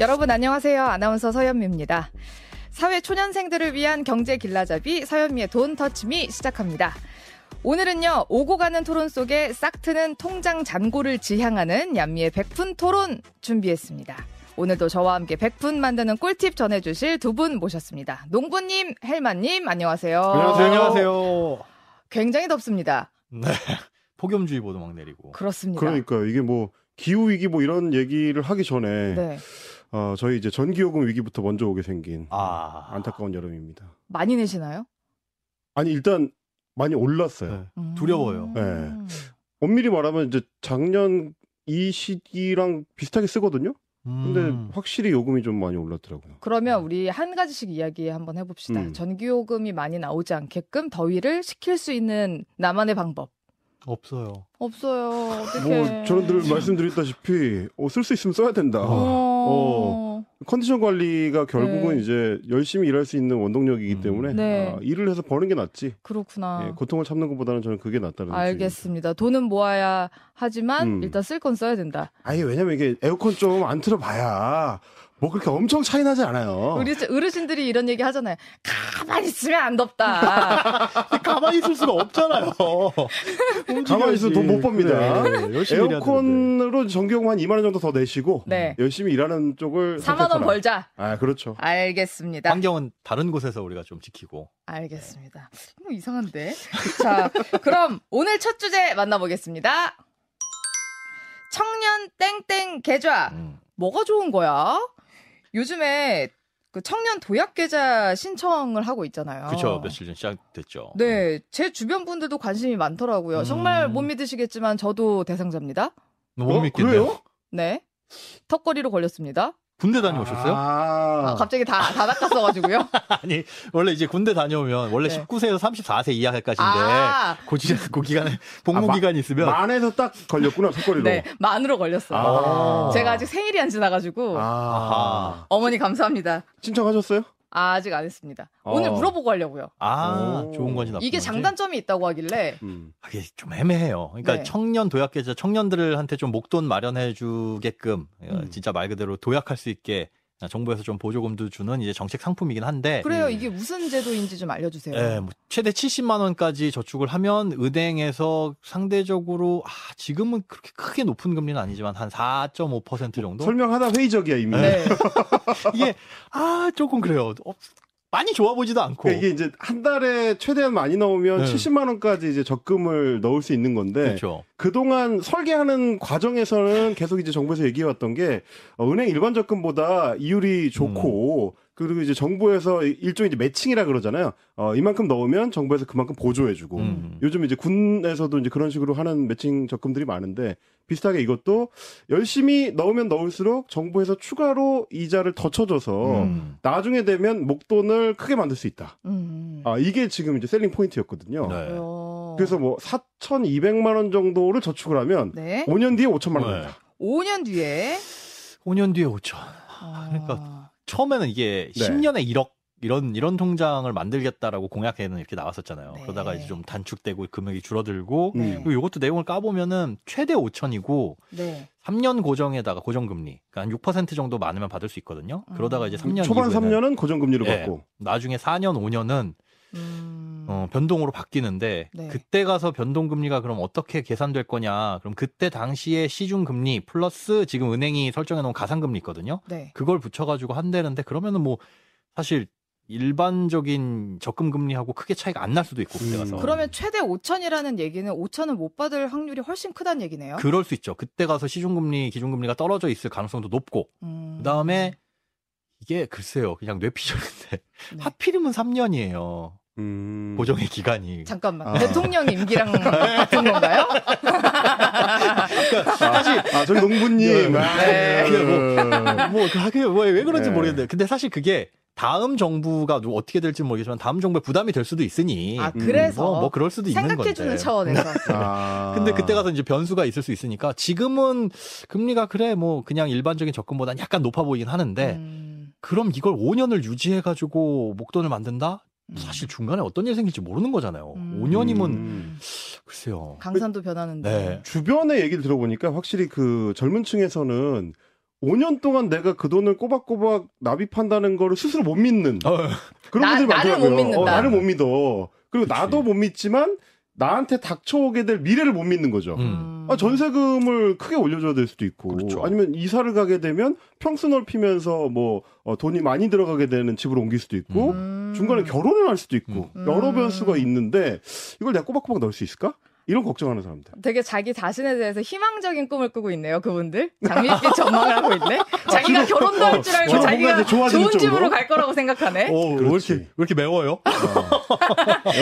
여러분 안녕하세요. 아나운서 서현미입니다. 사회 초년생들을 위한 경제 길라잡이 서현미의 돈 터치미 시작합니다. 오늘은요, 오고 가는 토론 속에 싹 트는 통장 잔고를 지향하는 얀미의 백푼 토론 준비했습니다. 오늘도 저와 함께 백푼 만드는 꿀팁 전해주실 두 분 모셨습니다. 농부님, 헬마님, 안녕하세요. 안녕하세요. 안녕하세요. 굉장히 덥습니다. 네. 폭염주의보도 막 내리고. 그렇습니다. 그러니까요. 이게 뭐 기후 위기 뭐 이런 얘기를 하기 전에 네. 어, 저희 이제 전기요금 위기부터 먼저 오게 생긴 아. 안타까운 여름입니다. 많이 내시나요? 아니 일단 많이 올랐어요. 네. 음. 두려워요. 네. 엄밀히 말하면 이제 작년 이 시기랑 비슷하게 쓰거든요. 근데 음. 확실히 요금이 좀 많이 올랐더라고요. 그러면 우리 한 가지씩 이야기 한번 해봅시다. 음. 전기요금이 많이 나오지 않게끔 더위를 식힐 수 있는 나만의 방법. 없어요. 없어요. 어떻게? 뭐 저는 늘 말씀드렸다시피 어, 쓸 수 있으면 써야 된다. 어. 컨디션 관리가 결국은 네. 이제 열심히 일할 수 있는 원동력이기 음. 때문에 네. 아, 일을 해서 버는 게 낫지. 그렇구나. 예, 고통을 참는 것보다는 저는 그게 낫다는 알겠습니다. 돈은 모아야 하지만 음. 일단 쓸 건 써야 된다. 아니 왜냐면 이게 에어컨 좀 안 틀어봐야 뭐 그렇게 엄청 차이 나지 않아요. 우리 어르신들이 이런 얘기 하잖아요. 가만히 있으면 안 덥다. 가만히 있을 수가 없잖아요. 가만히 있으면 돈 못 법니다. 그래. 에어컨으로 전기요금 한 2만 원 정도 더 내시고 네. 열심히 일하는 쪽을 4만 원 선택하라. 벌자. 아 그렇죠. 알겠습니다. 환경은 다른 곳에서 우리가 좀 지키고. 알겠습니다. 뭐 이상한데. 자, 그럼 오늘 첫 주제 만나보겠습니다. 청년 땡땡 계좌. 음. 뭐가 좋은 거야? 요즘에 그 청년 도약 계좌 신청을 하고 있잖아요. 그쵸. 며칠 전 시작됐죠. 네, 제 주변 분들도 관심이 많더라고요. 음. 정말 못 믿으시겠지만 저도 대상자입니다. 못 어, 믿겠네요. 그래요? 네. 턱걸이로 걸렸습니다. 군대 다녀오셨어요? 아, 아, 갑자기 다, 다 낚았어가지고요. 아니, 원래 이제 군대 다녀오면 원래 네. 19세에서 34세 이하까지인데 아, 그, 기- 그 기간에 복무 아, 기간이 있으면 만에서 딱 걸렸구나 턱걸이로. 네, 만으로 걸렸어요. 아. 제가 아직 생일이 안 지나가지고. 아. 어머니 감사합니다. 신청하셨어요? 아직 안 했습니다. 오늘 어. 물어보고 하려고요. 아, 오. 좋은 건지 나쁜 이게 건지. 장단점이 있다고 하길래. 음. 아, 이게 좀 애매해요. 그러니까 네. 청년 도약 계좌 청년들한테 좀 목돈 마련해 주게끔 어, 음. 진짜 말 그대로 도약할 수 있게 정부에서 좀 보조금도 주는 이제 정책 상품이긴 한데 그래요. 음. 이게 무슨 제도인지 좀 알려주세요. 예, 뭐 최대 70만 원까지 저축을 하면 은행에서 상대적으로 아, 지금은 그렇게 크게 높은 금리는 아니지만 한 4.5% 정도 설명하다 회의적이야 이미. 네. 이게 아 조금 그래요. 어, 많이 좋아 보지도 않고 그러니까 이게 이제 한 달에 최대한 많이 넣으면 네. 70만 원까지 이제 적금을 넣을 수 있는 건데 그렇죠. 그동안 설계하는 과정에서는 계속 이제 정부에서 얘기해 왔던 게 어, 은행 일반 적금보다 이율이 좋고 음. 그리고 이제 정부에서 일종의 이제 매칭이라 그러잖아요. 어, 이만큼 넣으면 정부에서 그만큼 보조해주고 음. 요즘 이제 군에서도 이제 그런 식으로 하는 매칭 적금들이 많은데 비슷하게 이것도 열심히 넣으면 넣을수록 정부에서 추가로 이자를 더 쳐줘서 음. 나중에 되면 목돈을 크게 만들 수 있다. 음. 아 이게 지금 이제 셀링 포인트였거든요. 네. 어. 그래서 뭐 4,200만 원 정도를 저축을 하면 네. 5년 뒤에 5천만 원 네. 된다. 5년 뒤에. 5년 뒤에 5천. 아. 그러니까 처음에는 이게 네. 10년에 1억 이런 이런 통장을 만들겠다라고 공약에는 이렇게 나왔었잖아요. 네. 그러다가 이제 좀 단축되고 금액이 줄어들고 음. 네. 그리고 이것도 내용을 까보면은 최대 5천이고 네. 3년 고정에다가 고정금리 그러니까 한 6% 정도 많으면 받을 수 있거든요. 그러다가 이제 3년 초반 이후에는 3년은 고정금리로 예, 받고 나중에 4년 5년은 음. 어, 변동으로 바뀌는데 네. 그때 가서 변동 금리가 그럼 어떻게 계산될 거냐? 그럼 그때 당시에 시중 금리 플러스 지금 은행이 설정해 놓은 가상 금리 있거든요. 네. 그걸 붙여 가지고 한대는데 그러면은 뭐 사실 일반적인 적금 금리하고 크게 차이가 안 날 수도 있고 그때 가서 음. 그러면 최대 5천이라는 얘기는 5천을 못 받을 확률이 훨씬 크다는 얘기네요. 그럴 수 있죠. 그때 가서 시중 금리 기준 금리가 떨어져 있을 가능성도 높고 음. 그다음에 이게 글쎄요 그냥 뇌피셜인데 네. 하필이면 3년이에요 음. 고정의 기간이 잠깐만 아. 대통령 임기랑 같은 건가요? 사실 아 저기 농부님. 네. 아, 네. 뭐, 뭐, 그, 그게 뭐, 왜 그런지 네. 모르겠는데. 근데 사실 그게 다음 정부가 누- 어떻게 될지 모르겠지만 다음 정부에 부담이 될 수도 있으니. 아 그래서 뭐, 뭐 그럴 수도 있는 건데. 생각해주는 차원에서 아. 근데 그때 가서 이제 변수가 있을 수 있으니까 지금은 금리가 그래 뭐 그냥 일반적인 적금보다는 약간 높아 보이긴 하는데 음, 그럼 이걸 5년을 유지해 가지고 목돈을 만든다? 음. 사실 중간에 어떤 일이 생길지 모르는 거잖아요. 음. 5년이면 음. 글쎄요. 강산도 변하는데 네. 주변의 얘기를 들어보니까 확실히 그 젊은 층에서는 5년 동안 내가 그 돈을 꼬박꼬박 납입한다는 거를 스스로 못 믿는 어, 그런 나- 분들이 나를 많더라고요. 못 믿는다. 어, 나를 못 믿어. 그리고 그치. 나도 못 믿지만 나한테 닥쳐오게 될 미래를 못 믿는 거죠. 음. 아, 전세금을 크게 올려줘야 될 수도 있고, 그렇죠. 아니면 이사를 가게 되면 평수 넓히면서 뭐 어, 돈이 많이 들어가게 되는 집으로 옮길 수도 있고, 음. 중간에 결혼을 할 수도 있고 음. 여러 음. 변수가 있는데 이걸 내가 꼬박꼬박 넣을 수 있을까? 이런 걱정하는 사람들. 되게 자기 자신에 대해서 희망적인 꿈을 꾸고 있네요, 그분들. 장밋빛 전망을 하고 있네. 자기가 지금- 결혼도 할줄 어, 알고 지금 자기가 좋은 집으로? 갈 거라고 생각하네. 오, 왜. 이렇게 왜 이렇게 매워요?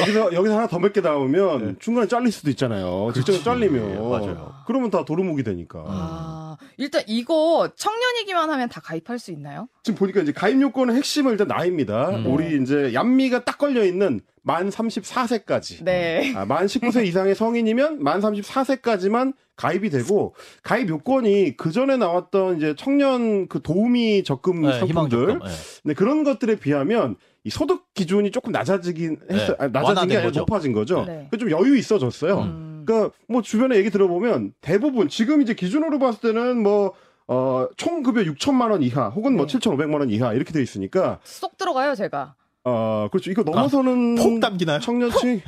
여기서 여기서 하나 더 몇 개 나오면 네. 중간에 잘릴 수도 있잖아요. 직장에 잘리면 맞아요. 그러면 다 도루묵이 되니까. 아, 일단 이거 청년이기만 하면 다 가입할 수 있나요? 지금 보니까 이제 가입 요건의 핵심은 일단 나이입니다. 음. 우리 이제 얀미가 딱 걸려 있는 만 34세까지. 네. 아, 만 19세 이상의 성인이면 만 34세까지만 가입이 되고 가입 요건이 그 전에 나왔던 이제 청년 그 도우미 적금 네, 상품들. 네. 네, 그런 것들에 비하면 이 소득 기준이 조금 낮아지긴 했어요. 네, 아니, 낮아진 게 아니라 거죠. 높아진 거죠. 네. 그좀 여유 있어졌어요. 음. 그러니까 뭐 주변에 얘기 들어보면 대부분 지금 이제 기준으로 봤을 때는 뭐 어, 총 급여 6천만 원 이하 혹은 뭐 네. 7,500만 원 이하 이렇게 돼 있으니까 쏙 들어가요, 제가. 어, 그렇죠. 이거 넘어서는 폭 담기나요? 청년층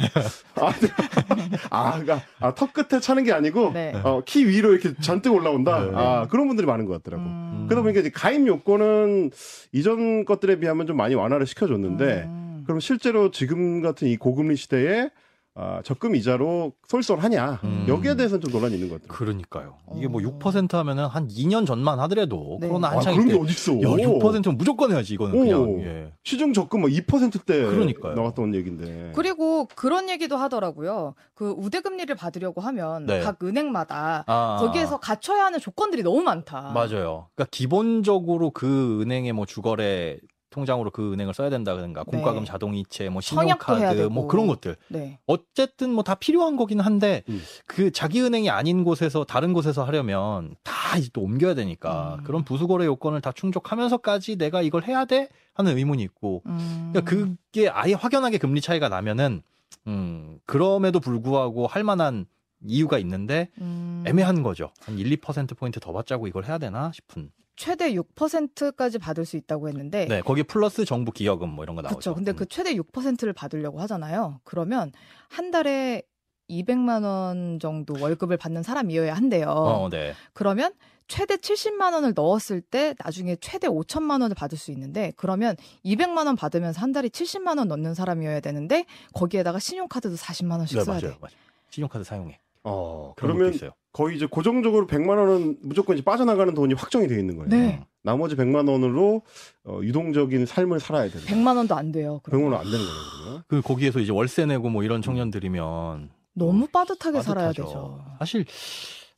아, 네. 아, 그러니까 아, 턱 끝에 차는 게 아니고 네. 어, 키 위로 이렇게 잔뜩 올라온다. 네. 아, 그런 분들이 많은 것 같더라고. 음. 그러다 보니까 이제 가입 요건은 이전 것들에 비하면 좀 많이 완화를 시켜줬는데 음. 그럼 실제로 지금 같은 이 고금리 시대에 아, 적금 이자로 솔솔하냐 음. 여기에 대해서는 좀 논란이 있는 것 같아요. 그러니까요. 이게 뭐 어. 6% 하면은 한 2년 전만 하더라도 네. 코로나 아, 한창일 그런 때 게 어딨어. 야, 6%면 무조건 해야지 이거는 오. 그냥. 예. 시중 적금 뭐 2%대 그러니까요. 나왔던 얘기인데. 그리고 그런 얘기도 하더라고요. 그 우대 금리를 받으려고 하면 네. 각 은행마다 아. 거기에서 갖춰야 하는 조건들이 너무 많다. 맞아요. 그러니까 기본적으로 그 은행의 뭐 주거래 통장으로 그 은행을 써야 된다든가 네. 공과금 자동이체 뭐 신용카드. 뭐 그런 것들 네. 어쨌든 뭐 다 필요한 거긴 한데 음. 그 자기 은행이 아닌 곳에서 다른 곳에서 하려면 다 이제 또 옮겨야 되니까 음. 그런 부수거래 요건을 다 충족하면서까지 내가 이걸 해야 돼 하는 의문이 있고 음. 그러니까 그게 아예 확연하게 금리 차이가 나면은 음 그럼에도 불구하고 할 만한 이유가 있는데 음. 애매한 거죠. 한 1, 2% 포인트 더 받자고 이걸 해야 되나 싶은. 최대 6%까지 받을 수 있다고 했는데 네, 거기 플러스 정부 기여금 뭐 이런 거 나오죠. 그렇죠. 근데 음. 그 최대 6%를 받으려고 하잖아요. 그러면 한 달에 200만 원 정도 월급을 받는 사람이어야 한대요. 어, 네. 그러면 최대 70만 원을 넣었을 때 나중에 최대 5천만 원을 받을 수 있는데 그러면 200만 원 받으면서 한 달에 70만 원 넣는 사람이어야 되는데 거기에다가 신용카드도 40만 원씩 네, 써야 맞아요. 돼. 맞아요. 신용카드 사용해. 어, 그러면. 거의 이제 고정적으로 100만 원은 무조건 이제 빠져나가는 돈이 확정이 되어 있는 거예요. 네. 나머지 100만 원으로 어, 유동적인 삶을 살아야 된다. 100만 원도 안 돼요. 100만 그러면. 원안 되는 거예요. 그 거기에서 이제 월세 내고 뭐 이런 청년들이면 너무 빠듯하게 살아야 빠듯하죠. 되죠. 사실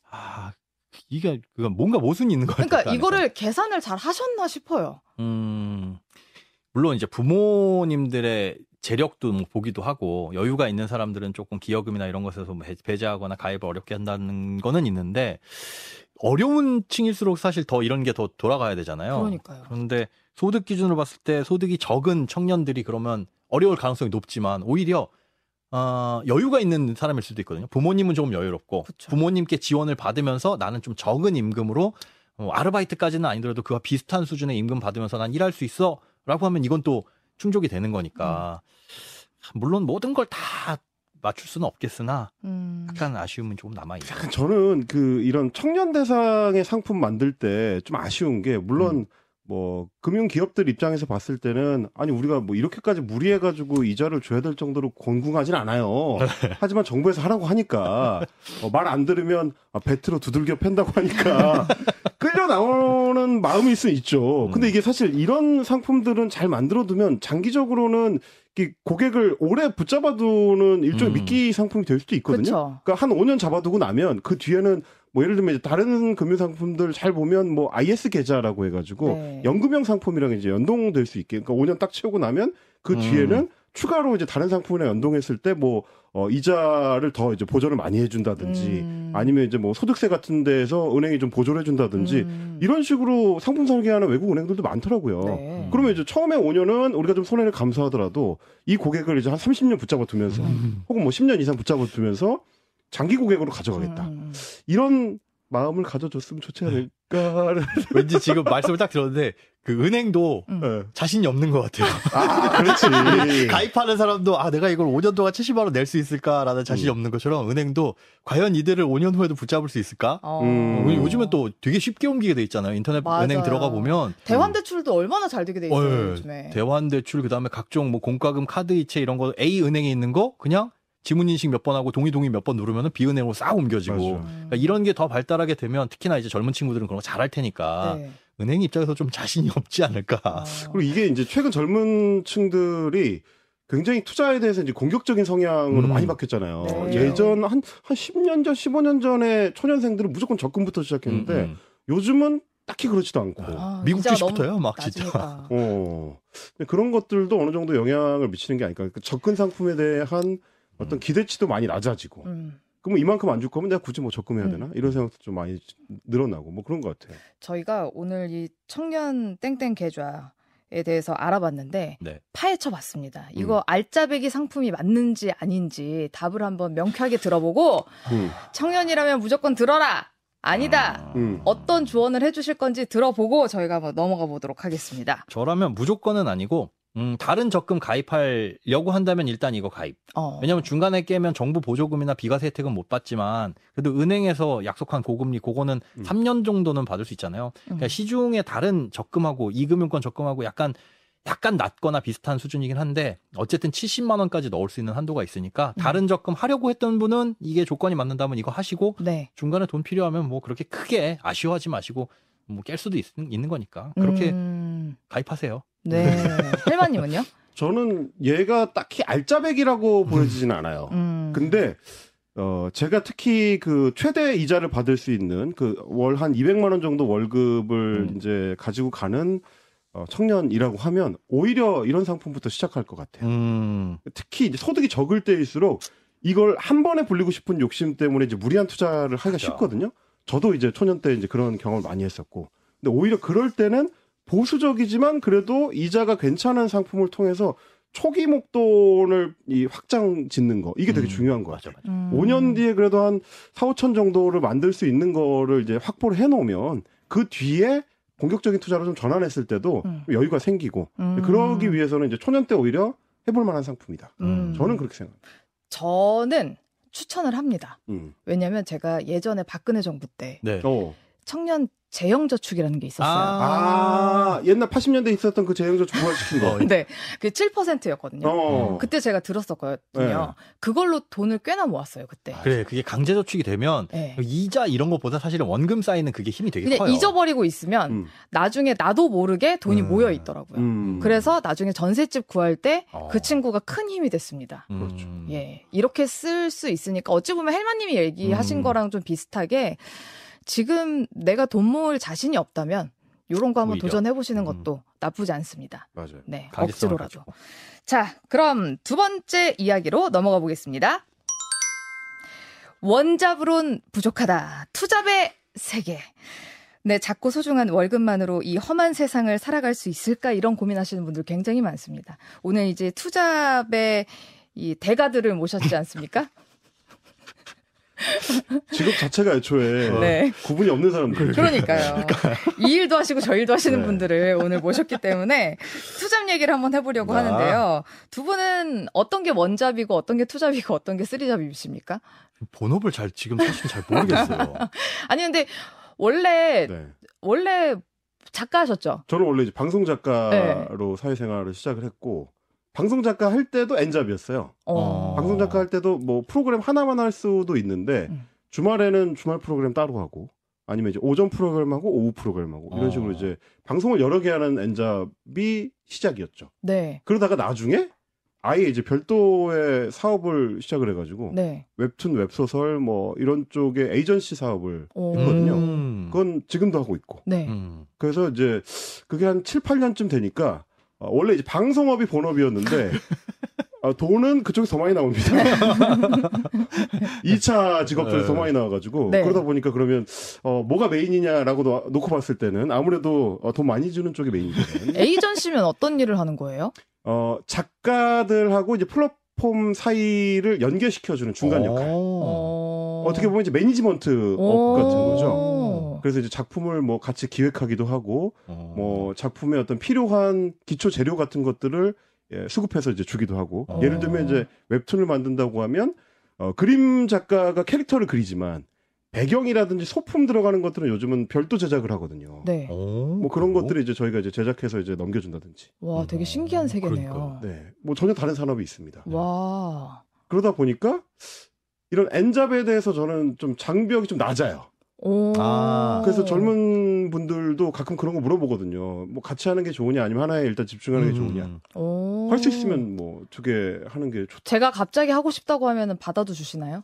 아 이게 그 뭔가 모순이 있는 것 같아요. 그러니까 그 안에서. 이거를 계산을 잘 하셨나 싶어요. 음 물론 이제 부모님들의 재력도 뭐 보기도 하고 여유가 있는 사람들은 조금 기여금이나 이런 것에서 뭐 배- 배제하거나 가입을 어렵게 한다는 거는 있는데 어려운 층일수록 사실 더 이런 게 더 돌아가야 되잖아요. 그러니까요. 그런데 소득 기준으로 봤을 때 소득이 적은 청년들이 그러면 어려울 가능성이 높지만 오히려 어, 여유가 있는 사람일 수도 있거든요. 부모님은 조금 여유롭고 그쵸. 부모님께 지원을 받으면서 나는 좀 적은 임금으로 어, 아르바이트까지는 아니더라도 그와 비슷한 수준의 임금 받으면서 난 일할 수 있어라고 하면 이건 또 충족이 되는 거니까 물론 모든 걸 다 맞출 수는 없겠으나 음. 약간 아쉬움은 조금 남아 있어요. 저는 그 이런 청년 대상의 상품 만들 때 좀 아쉬운 게 물론 음. 뭐 금융 기업들 입장에서 봤을 때는 아니 우리가 뭐 이렇게까지 무리해 가지고 이자를 줘야 될 정도로 곤궁하진 않아요. 하지만 정부에서 하라고 하니까 어, 말안 들으면 아, 배트로 두들겨 팬다고 하니까 끌려 나오는 마음이 있으면 있죠. 근데 이게 사실 이런 상품들은 잘 만들어 두면 장기적으로는 고객을 오래 붙잡아두는 일종의 음. 미끼 상품이 될 수도 있거든요. 그렇죠. 그러니까 한 5년 잡아두고 나면 그 뒤에는 뭐 예를 들면 이제 다른 금융 상품들 잘 보면 뭐 IS 계좌라고 해가지고 네. 연금형 상품이랑 이제 연동될 수 있게 그러니까 5년 딱 채우고 나면 그 음. 뒤에는 추가로 이제 다른 상품이랑 연동했을 때뭐 어, 이자를 더 이제 보조를 많이 해준다든지 음. 아니면 이제 뭐 소득세 같은 데에서 은행이 좀 보조를 해준다든지 음. 이런 식으로 상품 설계하는 외국 은행들도 많더라고요. 네. 그러면 이제 처음에 5년은 우리가 좀 손해를 감수하더라도 이 고객을 이제 한 30년 붙잡아 두면서 음. 혹은 뭐 10년 이상 붙잡아 두면서 장기 고객으로 가져가겠다. 음, 음. 이런 마음을 가져줬으면 좋지 않을 가를 왠지 지금 말씀을 딱 들었는데 그 은행도 음. 예. 자신이 없는 것 같아요. 아 그렇지. 가입하는 사람도 아 내가 이걸 5년 동안 70만 원 낼 수 있을까라는 자신이 음. 없는 것처럼 은행도 과연 이들을 5년 후에도 붙잡을 수 있을까? 어. 음. 어, 요즘은 또 되게 쉽게 옮기게 돼 있잖아요. 인터넷 맞아요. 은행 들어가 보면 대환 대출도 얼마나 잘 되게 돼 있어요, 어, 요즘에. 대환 대출 그다음에 각종 뭐 공과금 카드 이체 이런 거 A 은행에 있는 거 그냥 지문 인식 몇 번 하고 동의 동의 몇 번 누르면은 B 은행으로 싹 옮겨지고. 그러니까 이런 게 더 발달하게 되면 특히나 이제 젊은 친구들은 그런 거 잘할 테니까 네. 은행 입장에서 좀 자신이 없지 않을까. 어. 그리고 이게 이제 최근 젊은 층들이 굉장히 투자에 대해서 이제 공격적인 성향으로 음. 많이 바뀌었잖아요. 네. 예전 한, 한 10년 전, 15년 전에 초년생들은 무조건 적금부터 시작했는데 음, 음. 요즘은 딱히 그렇지도 않고. 아, 미국 이자가 주식부터요, 막 진짜. 낮으니까. 어. 그런 것들도 어느 정도 영향을 미치는 게 아닐까. 그 접근 상품에 대한 어떤 음. 기대치도 많이 낮아지고. 음. 그러면 이만큼 안 줄 거면 내가 굳이 뭐 적금해야 음. 되나? 이런 생각도 좀 많이 늘어나고 뭐 그런 것 같아요. 저희가 오늘 이 청년 땡땡 계좌에 대해서 알아봤는데 네. 파헤쳐 봤습니다. 이거 알짜배기 상품이 맞는지 아닌지 답을 한번 명쾌하게 들어보고 음. 청년이라면 무조건 들어라. 아니다. 음. 어떤 조언을 해주실 건지 들어보고 저희가 한번 넘어가 보도록 하겠습니다. 저라면 무조건은 아니고 음, 다른 적금 가입하려고 한다면 일단 이거 가입. 어. 왜냐면 중간에 깨면 정부 보조금이나 비과세 혜택은 못 받지만 그래도 은행에서 약속한 고금리 그거는 음. 3년 정도는 받을 수 있잖아요. 그러니까 음. 시중에 다른 적금하고 이금융권 적금하고 약간 약간 낮거나 비슷한 수준이긴 한데 어쨌든 70만 원까지 넣을 수 있는 한도가 있으니까 음. 다른 적금 하려고 했던 분은 이게 조건이 맞는다면 이거 하시고 네. 중간에 돈 필요하면 뭐 그렇게 크게 아쉬워하지 마시고 뭐 깰 수도 있, 는 거니까 그렇게 음, 가입하세요. 네. 헬마님은요? 저는 얘가 딱히 알짜배기라고 보여지지는 않아요. 음. 근데 어 제가 특히 그 최대 이자를 받을 수 있는 그 월 한 200만 원 정도 월급을 음. 이제 가지고 가는 어 청년이라고 하면 오히려 이런 상품부터 시작할 것 같아요. 음. 특히 이제 소득이 적을 때일수록 이걸 한 번에 불리고 싶은 욕심 때문에 이제 무리한 투자를 하기가. 쉽거든요. 저도 이제 초년 때 이제 그런 경험을 많이 했었고. 근데 오히려 그럴 때는 보수적이지만 그래도 이자가 괜찮은 상품을 통해서 초기 목돈을 이 확장 짓는 거 이게 되게 음, 중요한 것 맞아, 같아요. 음. 5년 뒤에 그래도 한 4, 5천 정도를 만들 수 있는 거를 이제 확보를 해 놓으면 그 뒤에 본격적인 투자로 좀 전환했을 때도 음. 여유가 생기고 음. 그러기 위해서는 이제 초년 때 오히려 해볼 만한 상품이다. 음. 저는 그렇게 생각합니다. 저는 추천을 합니다. 음. 왜냐면 제가 예전에 박근혜 정부 때 네. 어. 청년 재형저축이라는 게 있었어요. 아, 옛날 80년대 있었던 그 재형저축 부활시킨 거. 어, 네, 그게 7%였거든요. 어. 그때 제가 들었었거든요. 네. 그걸로 돈을 꽤나 모았어요, 그때. 그래, 그게 강제 저축이 되면 네. 이자 이런 것보다 사실은 원금 쌓이는 그게 힘이 되게 그냥 커요. 잊어버리고 있으면 음. 나중에 나도 모르게 돈이 음. 모여 있더라고요. 음. 그래서 나중에 전셋집 구할 때그 어. 친구가 큰 힘이 됐습니다. 음. 그렇죠. 예. 이렇게 쓸 수 있으니까 어찌 보면 헬마님이 얘기하신 음. 거랑 좀 비슷하게 지금 내가 돈 모을 자신이 없다면 요런 거 한번 오히려. 도전해 보시는 음. 것도 나쁘지 않습니다. 맞아요. 네. 억지로라도. 가지고. 자, 그럼 두 번째 이야기로 넘어가 보겠습니다. 원잡으론 부족하다. 투잡의 세계. 네, 작고 소중한 월급만으로 이 험한 세상을 살아갈 수 있을까 이런 고민하시는 분들 굉장히 많습니다. 오늘 이제 투잡의 이 대가들을 모셨지 않습니까? 직업 자체가 애초에 네. 구분이 없는 사람들. 그러니까요. 이 일도 하시고 저 일도 하시는 네. 분들을 오늘 모셨기 때문에 투잡 얘기를 한번 해보려고 아. 하는데요. 두 분은 어떤 게 원잡이고 어떤 게 투잡이고 어떤 게 쓰리잡이십니까? 본업을 잘 지금 사실 잘 모르겠어요. 아니 근데 원래 네. 원래 작가셨죠? 저는 원래 이제 방송 네. 작가로 사회생활을 시작을 했고 방송 작가 할 때도 엔잡이었어요. 어. 방송 작가 할 때도 뭐 프로그램 하나만 할 수도 있는데 음. 주말에는 주말 프로그램 따로 하고 아니면 이제 오전 프로그램하고 오후 프로그램하고 이런 어. 식으로 이제 방송을 여러 개 하는 엔잡이 시작이었죠. 네. 그러다가 나중에 아예 이제 별도의 사업을 시작을 해가지고 네. 웹툰, 웹소설 뭐 이런 쪽에 에이전시 사업을 오. 했거든요. 음. 그건 지금도 하고 있고. 네. 음. 그래서 이제 그게 한 7, 8년쯤 되니까 어, 원래 이제 방송업이 본업이었는데 어, 돈은 그쪽에서 더 많이 나옵니다. 2차 직업들에서 더 네. 많이 나와가지고 네. 그러다 보니까 그러면 어, 뭐가 메인이냐라고 놓- 놓고 봤을 때는 아무래도 어, 돈 많이 주는 쪽이 메인이거든요. 에이전시면 어떤 일을 하는 거예요? 어, 작가들하고 이제 플랫폼 사이를 연계시켜주는 중간 역할. 어. 어. 어. 어떻게 보면 이제 매니지먼트 오. 업 같은 거죠. 오. 그래서 이제 작품을 뭐 같이 기획하기도 하고 어. 뭐 작품의 어떤 필요한 기초 재료 같은 것들을 예, 수급해서 이제 주기도 하고 어. 예를 들면 이제 웹툰을 만든다고 하면 어, 그림 작가가 캐릭터를 그리지만 배경이라든지 소품 들어가는 것들은 요즘은 별도 제작을 하거든요. 네. 오, 뭐 그런 그래요? 것들을 이제 저희가 이제 제작해서 이제 넘겨준다든지. 와, 되게 신기한 어, 세계네요. 그러니까요. 네. 뭐 전혀 다른 산업이 있습니다. 와. 그러다 보니까 이런 엔잡에 대해서 저는 좀 장벽이 좀 낮아요. 오. 아. 그래서 젊은 분들도 가끔 그런 거 물어보거든요. 뭐 같이 하는 게 좋으냐 아니면 하나에 일단 집중하는 게 좋으냐. 음. 오. 할수 있으면 뭐 두 개 하는 게 좋다. 제가 갑자기 하고 싶다고 하면은 받아도 주시나요?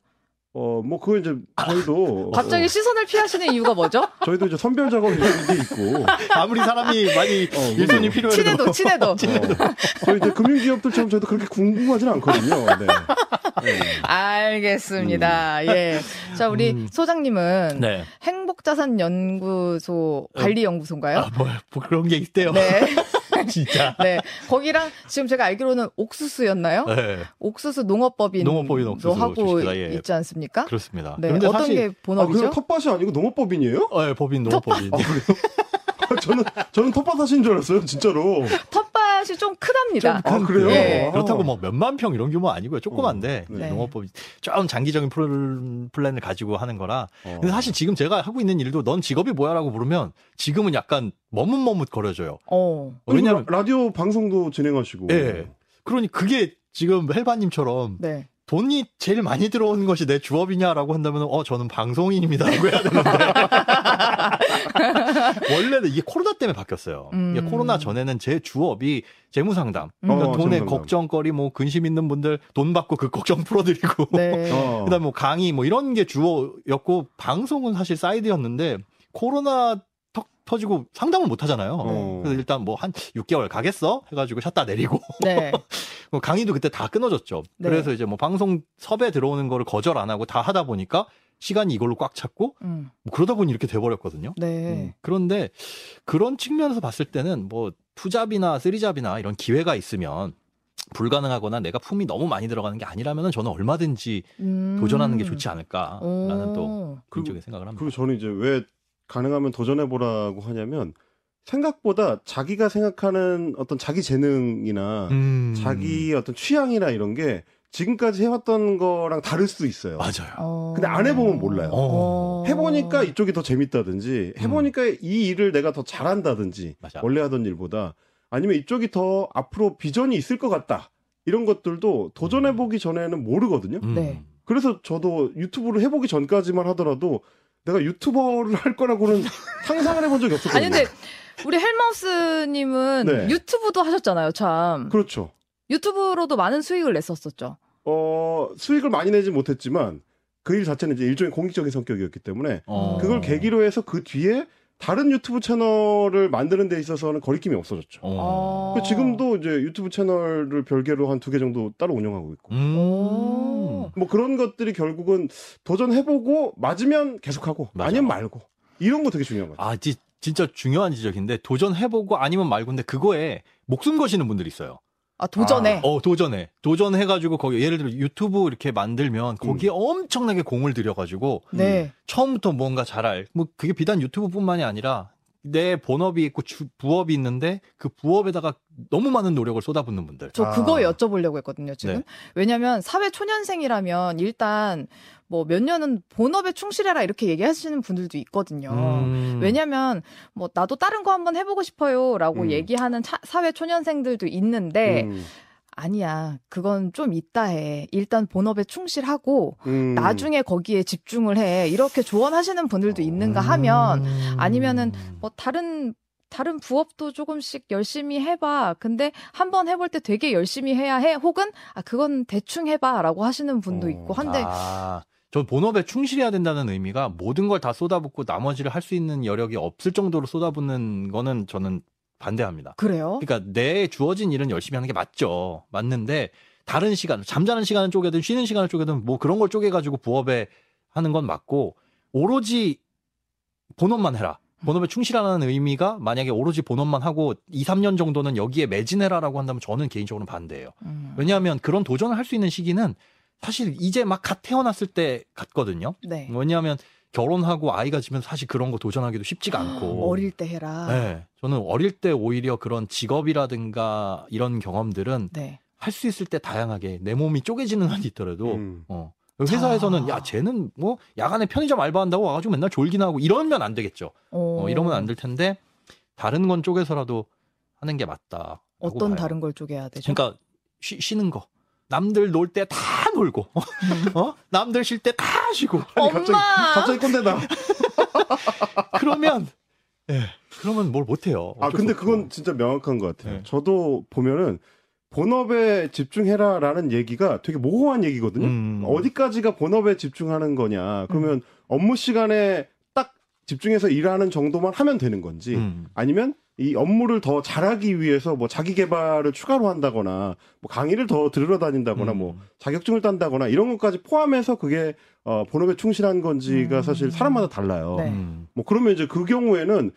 어, 뭐 그거 이제 저희도 갑자기 어, 시선을 피하시는 이유가 뭐죠? 저희도 이제 선별 작업이 게 있고 아무리 사람이 많이 어, 일손이. 필요해도 친해도 친해도. 어, 저희 이제 금융기업들처럼 저희도 그렇게 궁금하진 않거든요. 네. 네. 알겠습니다. 예. 자, 우리 음. 소장님은 네. 행복자산연구소 관리연구소인가요? 아, 뭐, 뭐 그런 게 있대요. 네. 진짜. 네. 거기랑 지금 제가 알기로는 옥수수였나요? 네. 옥수수 농업법인 농업법인 옥수수 하고 출시다, 예. 있지 않습니까? 그렇습니다. 네. 그런데 어떤 사실 게 아, 본업이죠? 그냥 텃밭이 아니고 농업법인이에요? 어, 예, 법인 농업법인. 저는 저는 텃밭 하시는 줄 알았어요, 진짜로. 텃밭이 좀 크답니다. 아, 그래요? 예. 아. 그렇다고 뭐 몇만 평 이런 규모 아니고요. 조그만데 어, 네. 농업법인이 좀 장기적인 플- 플랜을 가지고 하는 거라. 어. 근데 사실 지금 제가 하고 있는 일도 넌 직업이 뭐야라고 물으면 지금은 약간 머뭇머뭇 거려져요. 어. 왜냐면 라- 라디오 방송도 진행하시고. 예. 그러니 그게 지금 헬바님처럼 네. 돈이 제일 많이 들어오는 것이 내 주업이냐라고 한다면 어 저는 방송인입니다라고 해야 되는데 원래는 이게 코로나 때문에 바뀌었어요. 음. 이게 코로나 전에는 제 주업이 재무 상담. 그러니까 어, 돈에 재무상담. 걱정거리 뭐 근심 있는 분들 돈 받고 그 걱정 풀어드리고 네. 어. 그다음 뭐 강의 뭐 이런 게 주어였고 방송은 사실 사이드였는데 코로나 턱 터지고 상담을 못 하잖아요. 어. 그래서 일단 뭐 한 6개월 가겠어 해가지고 샷다 내리고 네. 뭐 강의도 그때 다 끊어졌죠. 네. 그래서 이제 뭐 방송 섭외 들어오는 거를 거절 안 하고 다 하다 보니까 시간이 이걸로 꽉 찼고 음. 뭐 그러다 보니 이렇게 돼버렸거든요. 네. 음, 그런데 그런 측면에서 봤을 때는 뭐 투잡이나 쓰리잡이나 이런 기회가 있으면 불가능하거나 내가 품이 너무 많이 들어가는 게 아니라면 저는 얼마든지 음. 도전하는 게 좋지 않을까라는 또 오. 개인적인 생각을 합니다. 그리고 저는 이제 왜 가능하면 도전해 보라고 하냐면 생각보다 자기가 생각하는 어떤 자기 재능이나 음. 자기 어떤 취향이나 이런 게 지금까지 해왔던 거랑 다를 수 있어요. 맞아요. 어. 근데 안 해보면 몰라요. 어. 해보니까 이쪽이 더 재밌다든지 해보니까 이 일을 내가 더 잘한다든지 맞아. 원래 하던 일보다 아니면 이쪽이 더 앞으로 비전이 있을 것 같다 이런 것들도 도전해보기 전에는 모르거든요. 음. 네. 그래서 저도 유튜브를 해보기 전까지만 하더라도 내가 유튜버를 할 거라고는 상상을 해본 적이 없었거든요. 아니 근데 우리 헬마우스님은 네. 유튜브도 하셨잖아요, 참. 그렇죠. 유튜브로도 많은 수익을 냈었었죠. 어, 수익을 많이 내지 못했지만 그 일 자체는 이제 일종의 공익적인 성격이었기 때문에 어. 그걸 계기로 해서 그 뒤에 다른 유튜브 채널을 만드는 데 있어서는 거리낌이 없어졌죠. 어. 그 지금도 이제 유튜브 채널을 별개로 한 두 개 정도 따로 운영하고 있고. 음. 오. 뭐 그런 것들이 결국은 도전해보고 맞으면 계속하고 맞아. 아니면 말고 이런 거 되게 중요한 것 같아요. 아, 지, 진짜 중요한 지적인데 도전해보고 아니면 말고인데 그거에 목숨 거시는 분들이 있어요. 아, 도전에. 어, 도전해. 도전해가지고 거기 예를 들어 유튜브 이렇게 만들면 거기에 엄청나게 공을 들여가지고 네. 처음부터 뭔가 잘할. 뭐 그게 비단 유튜브뿐만이 아니라 내 본업이 있고 주- 부업이 있는데 그 부업에다가 너무 많은 노력을 쏟아붓는 분들. 저 아. 그거 여쭤보려고 했거든요, 지금. 네. 왜냐면 사회 초년생이라면 일단 뭐 몇 년은 본업에 충실해라 이렇게 얘기하시는 분들도 있거든요. 음. 왜냐면 뭐 나도 다른 거 한번 해보고 싶어요라고 음. 얘기하는 차- 사회 초년생들도 있는데 음, 아니야 그건 좀 있다 해 일단 본업에 충실하고 음. 나중에 거기에 집중을 해 이렇게 조언하시는 분들도 있는가 하면 음. 아니면은 뭐 다른 다른 부업도 조금씩 열심히 해봐. 근데 한번 해볼 때 되게 열심히 해야 해. 혹은 아 그건 대충 해봐라고 하시는 분도 어. 있고 한데 아, 전 본업에 충실해야 된다는 의미가 모든 걸 다 쏟아붓고 나머지를 할 수 있는 여력이 없을 정도로 쏟아붓는 거는 저는 반대합니다. 그래요? 그러니까 내 주어진 일은 열심히 하는 게 맞죠. 맞는데 다른 시간, 잠자는 시간을 쪼개든 쉬는 시간을 쪼개든 뭐 그런 걸 쪼개가지고 부업에 하는 건 맞고 오로지 본업만 해라. 본업에 충실하라는 의미가 만약에 오로지 본업만 하고 2, 3년 정도는 여기에 매진해라라고 한다면 저는 개인적으로는 반대예요. 음. 왜냐하면 그런 도전을 할 수 있는 시기는 사실 이제 막 갓 태어났을 때 같거든요. 네. 왜냐하면 결혼하고 아이가 지면 사실 그런 거 도전하기도 쉽지가 않고. 어릴 때 해라. 네. 저는 어릴 때 오히려 그런 직업이라든가 이런 경험들은 네. 할수 있을 때 다양하게 내 몸이 쪼개지는 한이 있더라도 음. 어. 회사에서는 아. 야 쟤는 뭐 야간에 편의점 알바한다고 와가지고 맨날 졸기나 하고 이러면 안 되겠죠. 어, 어, 이러면 안 될 텐데 다른 건 쪼개서라도 하는 게 맞다. 어떤 다른 걸 쪼개야 되죠? 그러니까 쉬, 쉬는 거. 남들 놀 때 다 놀고, 어? 남들 쉴때다 쉬고. 아니, 갑자기, 엄마! 갑자기 꼰대다. 그러면, 예, 그러면 뭘 못해요. 아, 근데. 그건 진짜 명확한 것 같아요. 네. 저도 보면은 본업에 집중해라라는 얘기가 되게 모호한 얘기거든요. 음. 어디까지가 본업에 집중하는 거냐. 그러면 업무 시간에 딱 집중해서 일하는 정도만 하면 되는 건지 음. 아니면 이 업무를 더 잘하기 위해서 뭐 자기 개발을 추가로 한다거나 뭐 강의를 더 들으러 다닌다거나 음. 뭐 자격증을 딴다거나 이런 것까지 포함해서 그게 어 본업에 충실한 건지가 음. 사실 사람마다 달라요. 네. 음. 뭐 그러면 이제 그 경우에는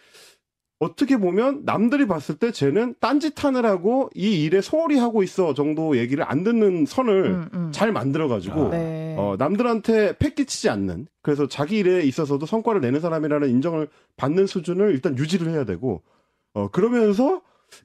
어떻게 보면 남들이 봤을 때 쟤는 딴짓 하느라고 이 일에 소홀히 하고 있어 정도 얘기를 안 듣는 선을 음, 음. 잘 만들어 가지고 아. 네. 어, 남들한테 패끼치지 않는 그래서 자기 일에 있어서도 성과를 내는 사람이라는 인정을 받는 수준을 일단 유지를 해야 되고 어, 그러면서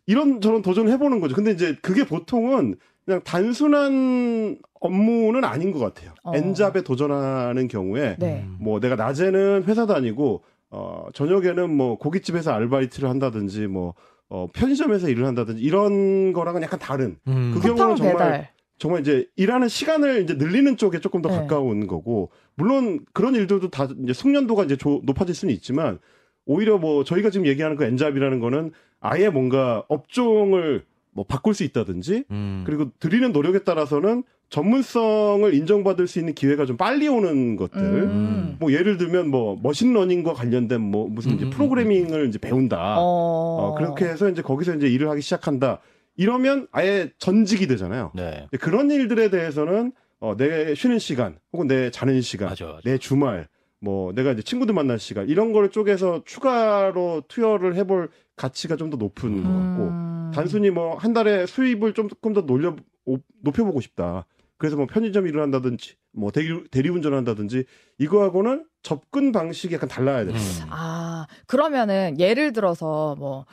이런 저런 도전을 해보는 거죠. 근데 이제 그게 보통은 그냥 단순한 업무는 아닌 것 같아요. 어. 엔잡에 도전하는 경우에 네. 음. 뭐 내가 낮에는 회사 다니고 어 저녁에는 뭐 고깃집에서 아르바이트를 한다든지 뭐 어, 편의점에서 일을 한다든지 이런 거랑은 약간 다른 음. 그 경우는 정말 배달. 정말 이제 일하는 시간을 이제 늘리는 쪽에 조금 더 네. 가까운 거고 물론 그런 일들도 다 이제 숙련도가 이제 조- 높아질 수는 있지만 오히려 뭐 저희가 지금 얘기하는 그 N잡이라는 거는 아예 뭔가 업종을 뭐 바꿀 수 있다든지 음. 그리고 드리는 노력에 따라서는 전문성을 인정받을 수 있는 기회가 좀 빨리 오는 것들 음. 뭐 예를 들면 뭐 machine learning과 관련된 뭐 무슨 음, 이제 음, 프로그래밍을 이제 배운다. 어. 어, 그렇게 해서 이제 거기서 이제 일을 하기 시작한다. 이러면 아예 전직이 되잖아요. 네. 그런 일들에 대해서는 어, 내 쉬는 시간 혹은 내 자는 시간, 맞아, 맞아. 내 주말, 뭐 내가 이제 친구들 만날 시간 이런 거를 쪼개서 추가로 투여를 해볼 가치가 좀 더 높은 것 같고 음. 단순히 뭐 한 달에 수입을 조금 더 놀려 오- 높여보고 싶다. 그래서 뭐 편의점 일을 한다든지 뭐 대리, 대리운전을 한다든지 이거하고는 접근 방식이 약간 달라야 돼요. 음. 아, 그러면은 예를 들어서 뭐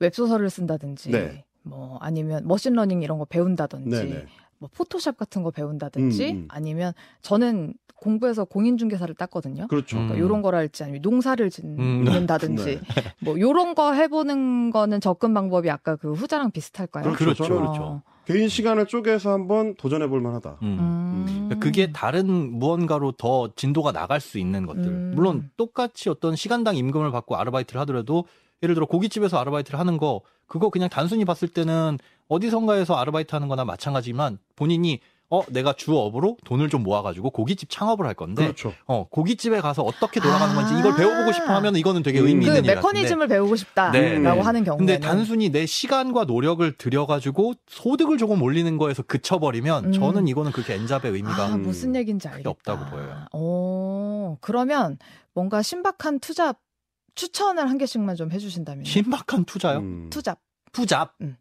웹소설을 쓴다든지 네. 뭐 아니면 machine learning 이런 거 배운다든지 네네. 뭐 포토샵 같은 거 배운다든지 음, 음. 아니면 저는 공부해서 공인중개사를 땄거든요. 그렇죠. 음. 그러니까 요런 거랄지 아니면 농사를 음. 짓는다든지 네. 뭐 요런 거 해보는 거는 접근 방법이 아까 그 후자랑 비슷할까요? 그렇죠. 그렇죠. 그렇죠. 개인 시간을 쪼개서 한번 도전해 볼 만하다. 음. 음. 그게 다른 무언가로 더 진도가 나갈 수 있는 것들. 음. 물론 똑같이 어떤 시간당 임금을 받고 아르바이트를 하더라도 예를 들어 고깃집에서 아르바이트를 하는 거 그거 그냥 단순히 봤을 때는 어디선가에서 아르바이트 하는 거나 마찬가지지만 본인이 어 내가 주업으로 돈을 좀 모아가지고 고깃집 창업을 할 건데 그렇죠. 어 고깃집에 가서 어떻게 돌아가는 건지 이걸 아. 배워보고 싶어 하면 이거는 되게 음. 의미 그 있는 일 같은데 메커니즘을 배우고 싶다라고 네, 네. 하는 경우에는 근데 단순히 내 시간과 노력을 들여가지고 소득을 조금 올리는 거에서 그쳐버리면 음. 저는 이거는 그렇게 엔잡의 의미가 아, 음, 무슨 얘기인지 알겠다. 없다고 보여요. 오, 그러면 뭔가 신박한 two job 추천을 한 개씩만 좀 해주신다면. 신박한 투자요? 음. two job two job. 음.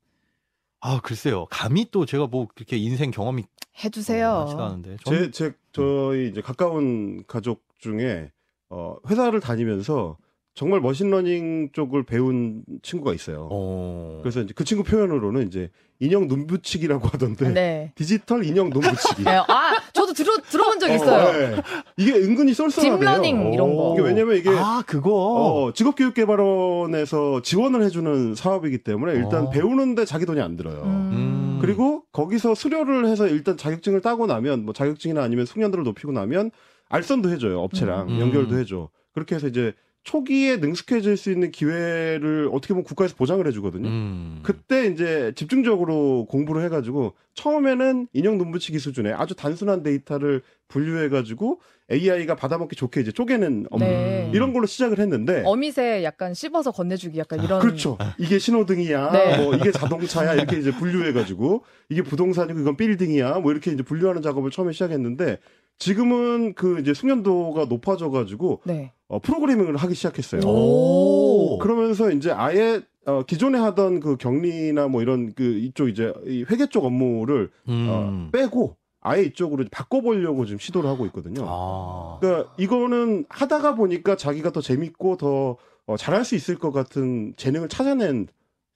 아 글쎄요. 감히 또 제가 뭐 그렇게 인생 경험이 해주세요. 많지도 않은데. 저는 제, 제, 저희 이제 가까운 가족 중에, 어, 회사를 다니면서 정말 machine learning 쪽을 배운 친구가 있어요. 어. 그래서 이제 그 친구 표현으로는 이제 인형 눈붙이기라고 하던데, 네. 디지털 인형 눈붙이기. 네. 아, 저도 들어 들어본 적 있어요. 어, 네. 이게 은근히 쏠쏠하대요. deep learning 이런 거. 이게 왜냐면 이게 아 그거. 어, 직업교육개발원에서 지원을 해주는 사업이기 때문에 일단 어. 배우는데 자기 돈이 안 들어요. 음. 그리고 거기서 수료를 해서 일단 자격증을 따고 나면 뭐 자격증이나 아니면 숙련도를 높이고 나면 알선도 해줘요 업체랑 음. 연결도 해줘 그렇게 해서 이제 초기에 능숙해질 수 있는 기회를 어떻게 보면 국가에서 보장을 해주거든요. 음. 그때 이제 집중적으로 공부를 해가지고 처음에는 인형 눈붙이기 수준의 아주 단순한 데이터를 분류해가지고 AI가 받아먹기 좋게 이제 쪼개는 업무 네. 이런 걸로 시작을 했는데 어미새 약간 씹어서 건네주기 약간 이런. 그렇죠. 이게 신호등이야. 네. 뭐 이게 자동차야. 이렇게 이제 분류해가지고 이게 부동산이고 이건 빌딩이야. 뭐 이렇게 이제 분류하는 작업을 처음에 시작했는데 지금은 그 이제 숙련도가 높아져가지고 네. 어, 프로그래밍을 하기 시작했어요. 오. 그러면서 이제 아예 어, 기존에 하던 그 격리나 뭐 이런 그 이쪽 이제 이 회계 쪽 업무를 음. 어, 빼고 아예 이쪽으로 바꿔보려고 지금 시도를 하고 있거든요. 아. 그러니까 이거는 하다가 보니까 자기가 더 재밌고 더 어, 잘할 수 있을 것 같은 재능을 찾아낸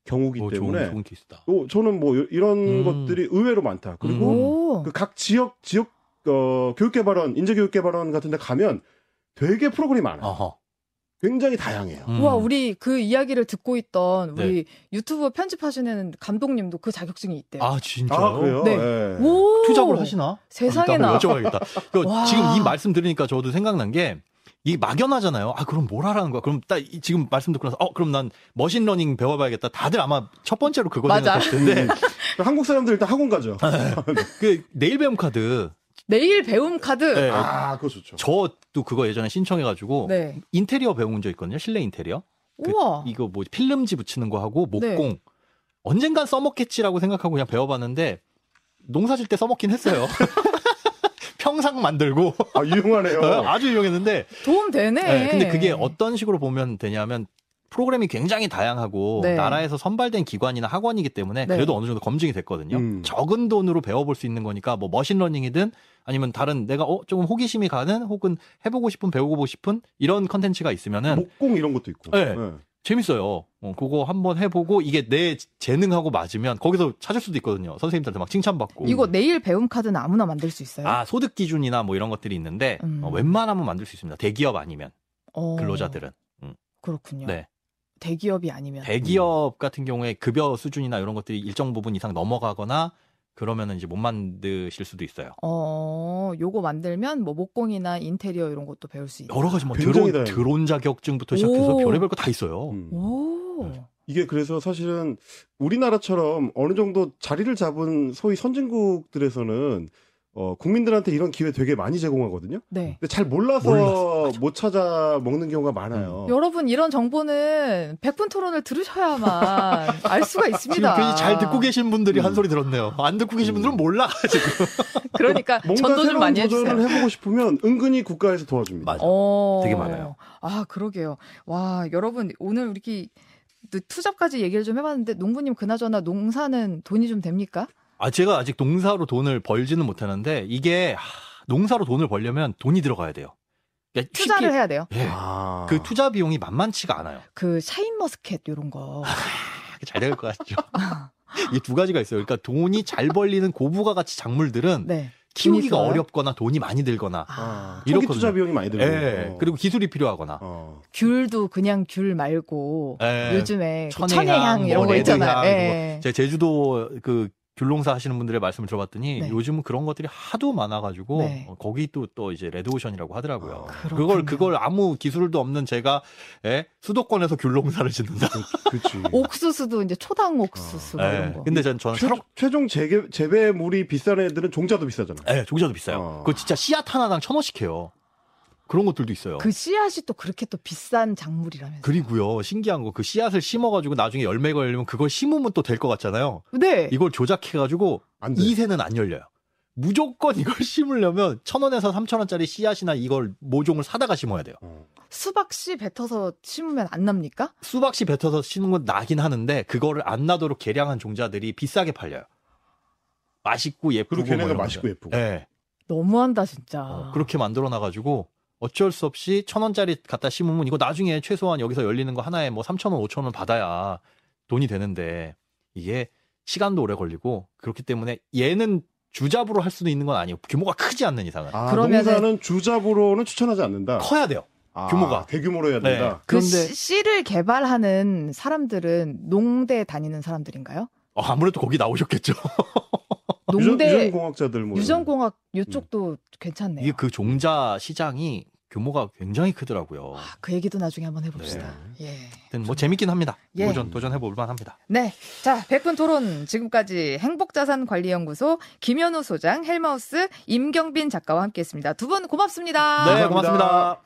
경우기 어, 좋은, 때문에 좋은 케이스다. 또 저는 뭐 이- 이런 음. 것들이 의외로 많다. 그리고 오. 그각 지역 지역 어, 교육개발원 인재교육개발원 같은데 가면 되게 프로그램이 많아요. 어허. 굉장히 다양해요. 음. 우와, 우리 그 이야기를 듣고 있던 네. 우리 유튜브 편집하시는 감독님도 그 자격증이 있대요. 아, 진짜요? 아 그래요? 네. 예. 오! 투잡을 하시나? 세상에나. 아, 여쭤봐야겠다. 그 와. 지금 이 말씀 들으니까 저도 생각난 게, 이 막연하잖아요. 아, 그럼 뭘 하라는 거야? 그럼 딱 이- 지금 말씀 듣고 나서, 어, 그럼 난 machine learning 배워봐야겠다. 다들 아마 첫 번째로 그거 맞아. 생각하실 텐데, 한국 사람들 일단 학원 가죠. 그 내일 배움 카드, 내일 배움 카드. 네, 아, 그거 좋죠. 저도 그거 예전에 신청해가지고, 네. 인테리어 배운 적 있거든요. 실내 인테리어. 그 우와. 이거 뭐 필름지 붙이는 거 하고 네. 목공 언젠간 써먹겠지라고 생각하고 그냥 배워봤는데 농사 질 때 써먹긴 했어요. 평상 만들고 아, 유용하네요. 아주 유용했는데 도움 되네. 네, 근데 그게 어떤 식으로 보면 되냐면 프로그램이 굉장히 다양하고 네. 나라에서 선발된 기관이나 학원이기 때문에 네. 그래도 어느 정도 검증이 됐거든요. 음. 적은 돈으로 배워볼 수 있는 거니까 뭐 machine learning이든 아니면 다른 내가 어 조금 호기심이 가는 혹은 해보고 싶은 배우고 싶은 이런 컨텐츠가 있으면은 목공 이런 것도 있고. 네. 예. 재밌어요. 어, 그거 한번 해보고 이게 내 재능하고 맞으면 거기서 찾을 수도 있거든요. 선생님들한테 막 칭찬받고. 이거 내일 배움 카드는 아무나 만들 수 있어요. 아 소득 기준이나 뭐 이런 것들이 있는데 음. 어, 웬만하면 만들 수 있습니다. 대기업 아니면 어, 근로자들은. 그렇군요. 네. 대기업이 아니면 대기업 같은 경우에 급여 수준이나 이런 것들이 일정 부분 이상 넘어가거나 그러면은 이제 못 만드실 수도 있어요. 어, 요거 만들면 뭐 목공이나 인테리어 이런 것도 배울 수 있다. 여러 가지 뭐 드론. 드론 자격증부터 시작해서 오. 별의별 거 다 있어요. 음. 오. 네. 이게 그래서 사실은 우리나라처럼 어느 정도 자리를 잡은 소위 선진국들에서는 어, 국민들한테 이런 기회 되게 많이 제공하거든요. 네. 근데 잘 몰라서 몰라서, 못 찾아 먹는 경우가 많아요. 여러분 이런 정보는 백분 토론을 들으셔야만 알 수가 지금 있습니다. 괜히 잘 듣고 계신 분들이 음. 한 소리 들었네요. 안 듣고 계신 음. 분들은 몰라 지금. 그러니까 뭔가 전도 좀 새로운 많이 도전을 해주세요. 해보고 싶으면 은근히 국가에서 도와줍니다. 맞아. 어. 되게 많아요. 아 그러게요. 와 여러분 오늘 이렇게 투잡까지 얘기를 좀 해봤는데 농부님 그나저나 농사는 돈이 좀 됩니까? 아, 제가 아직 농사로 돈을 벌지는 못하는데 이게 하, 농사로 돈을 벌려면 돈이 들어가야 돼요. 그러니까 투자를 쉽게- 해야 돼요. 예. 아. 그 투자 비용이 만만치가 않아요. 그 샤인머스켓 이런 거. 잘 될 것 같죠. 이게 두 가지가 있어요. 그러니까 돈이 잘 벌리는 고부가 가치 작물들은 네. 키우기가 써요? 어렵거나 돈이 많이 들거나, 아, 이렇거든요. 초기 투자 비용이 많이 들고. 예. 그리고 기술이 필요하거나, 어. 귤도 그냥 귤 말고 예. 요즘에 그 천혜향, 천혜향, 이런 뭐거 있잖아요. 레드향 예. 제가 제주도 그 귤농사 하시는 분들의 말씀을 들어봤더니 네. 요즘은 그런 것들이 하도 많아가지고 네. 어, 거기 또 또 이제 레드오션이라고 하더라고요. 아, 그걸. 그걸 아무 기술도 없는 제가 예? 수도권에서 귤농사를 짓는다. 그치. 옥수수도 이제 초당 옥수수 뭐 예. 이런 거. 근데 전 저는 최, 차로 최종 재개, 재배물이 비싼 애들은 종자도 비싸잖아. 예, 종자도 비싸요. 어. 그거 진짜 씨앗 하나당 천 원씩 해요. 그런 것들도 있어요. 그 씨앗이 또 그렇게 또 비싼 작물이라면서. 그리고요 신기한 거 그 씨앗을 심어가지고 나중에 열매가 열리면 그걸 심으면 또 될 것 같잖아요. 네. 이걸 조작해가지고 안 돼. 2세는 안 열려요. 무조건 이걸 심으려면 천 원에서 삼천 원짜리 씨앗이나 이걸 모종을 사다가 심어야 돼요. 어. 수박씨 뱉어서 심으면 안 납니까? 수박씨 뱉어서 심는 건 나긴 하는데 그거를 안 나도록 개량한 종자들이 비싸게 팔려요. 맛있고 예쁘고 그리고 걔네가 뭐 맛있고. 예쁘고. 예. 너무한다 진짜. 어, 그렇게 만들어 놔가지고 어쩔 수 없이 천 원짜리 갖다 심으면 이거 나중에 최소한 여기서 열리는 거 하나에 뭐 삼천 원, 오천 원 받아야 돈이 되는데 이게 시간도 오래 걸리고 그렇기 때문에 얘는 주잡으로 할 수도 있는 건 아니고 규모가 크지 않는 이상은 아, 그러면은- 농사는 주잡으로는 추천하지 않는다. 커야 돼요. 아, 규모가. 대규모로 해야 네. 된다. 그 그런데 씨- 씨를 개발하는 사람들은 농대 다니는 사람들인가요? 어, 아무래도 거기 나오셨겠죠. 농대 유전, 유전공학자들 뭐. 유전공학 이쪽도 괜찮네요. 이게 그 종자 시장이 규모가 굉장히 크더라고요. 아, 그 얘기도 나중에 한번 해봅시다. 예. 하여튼 뭐 재밌긴 합니다. 예. 도전 도전해 볼 만합니다. 네. 자, 백분 토론 지금까지 행복자산관리연구소 김현우 소장, 헬마우스 임경빈 작가와 함께 했습니다. 두 분 고맙습니다. 네, 감사합니다. 고맙습니다.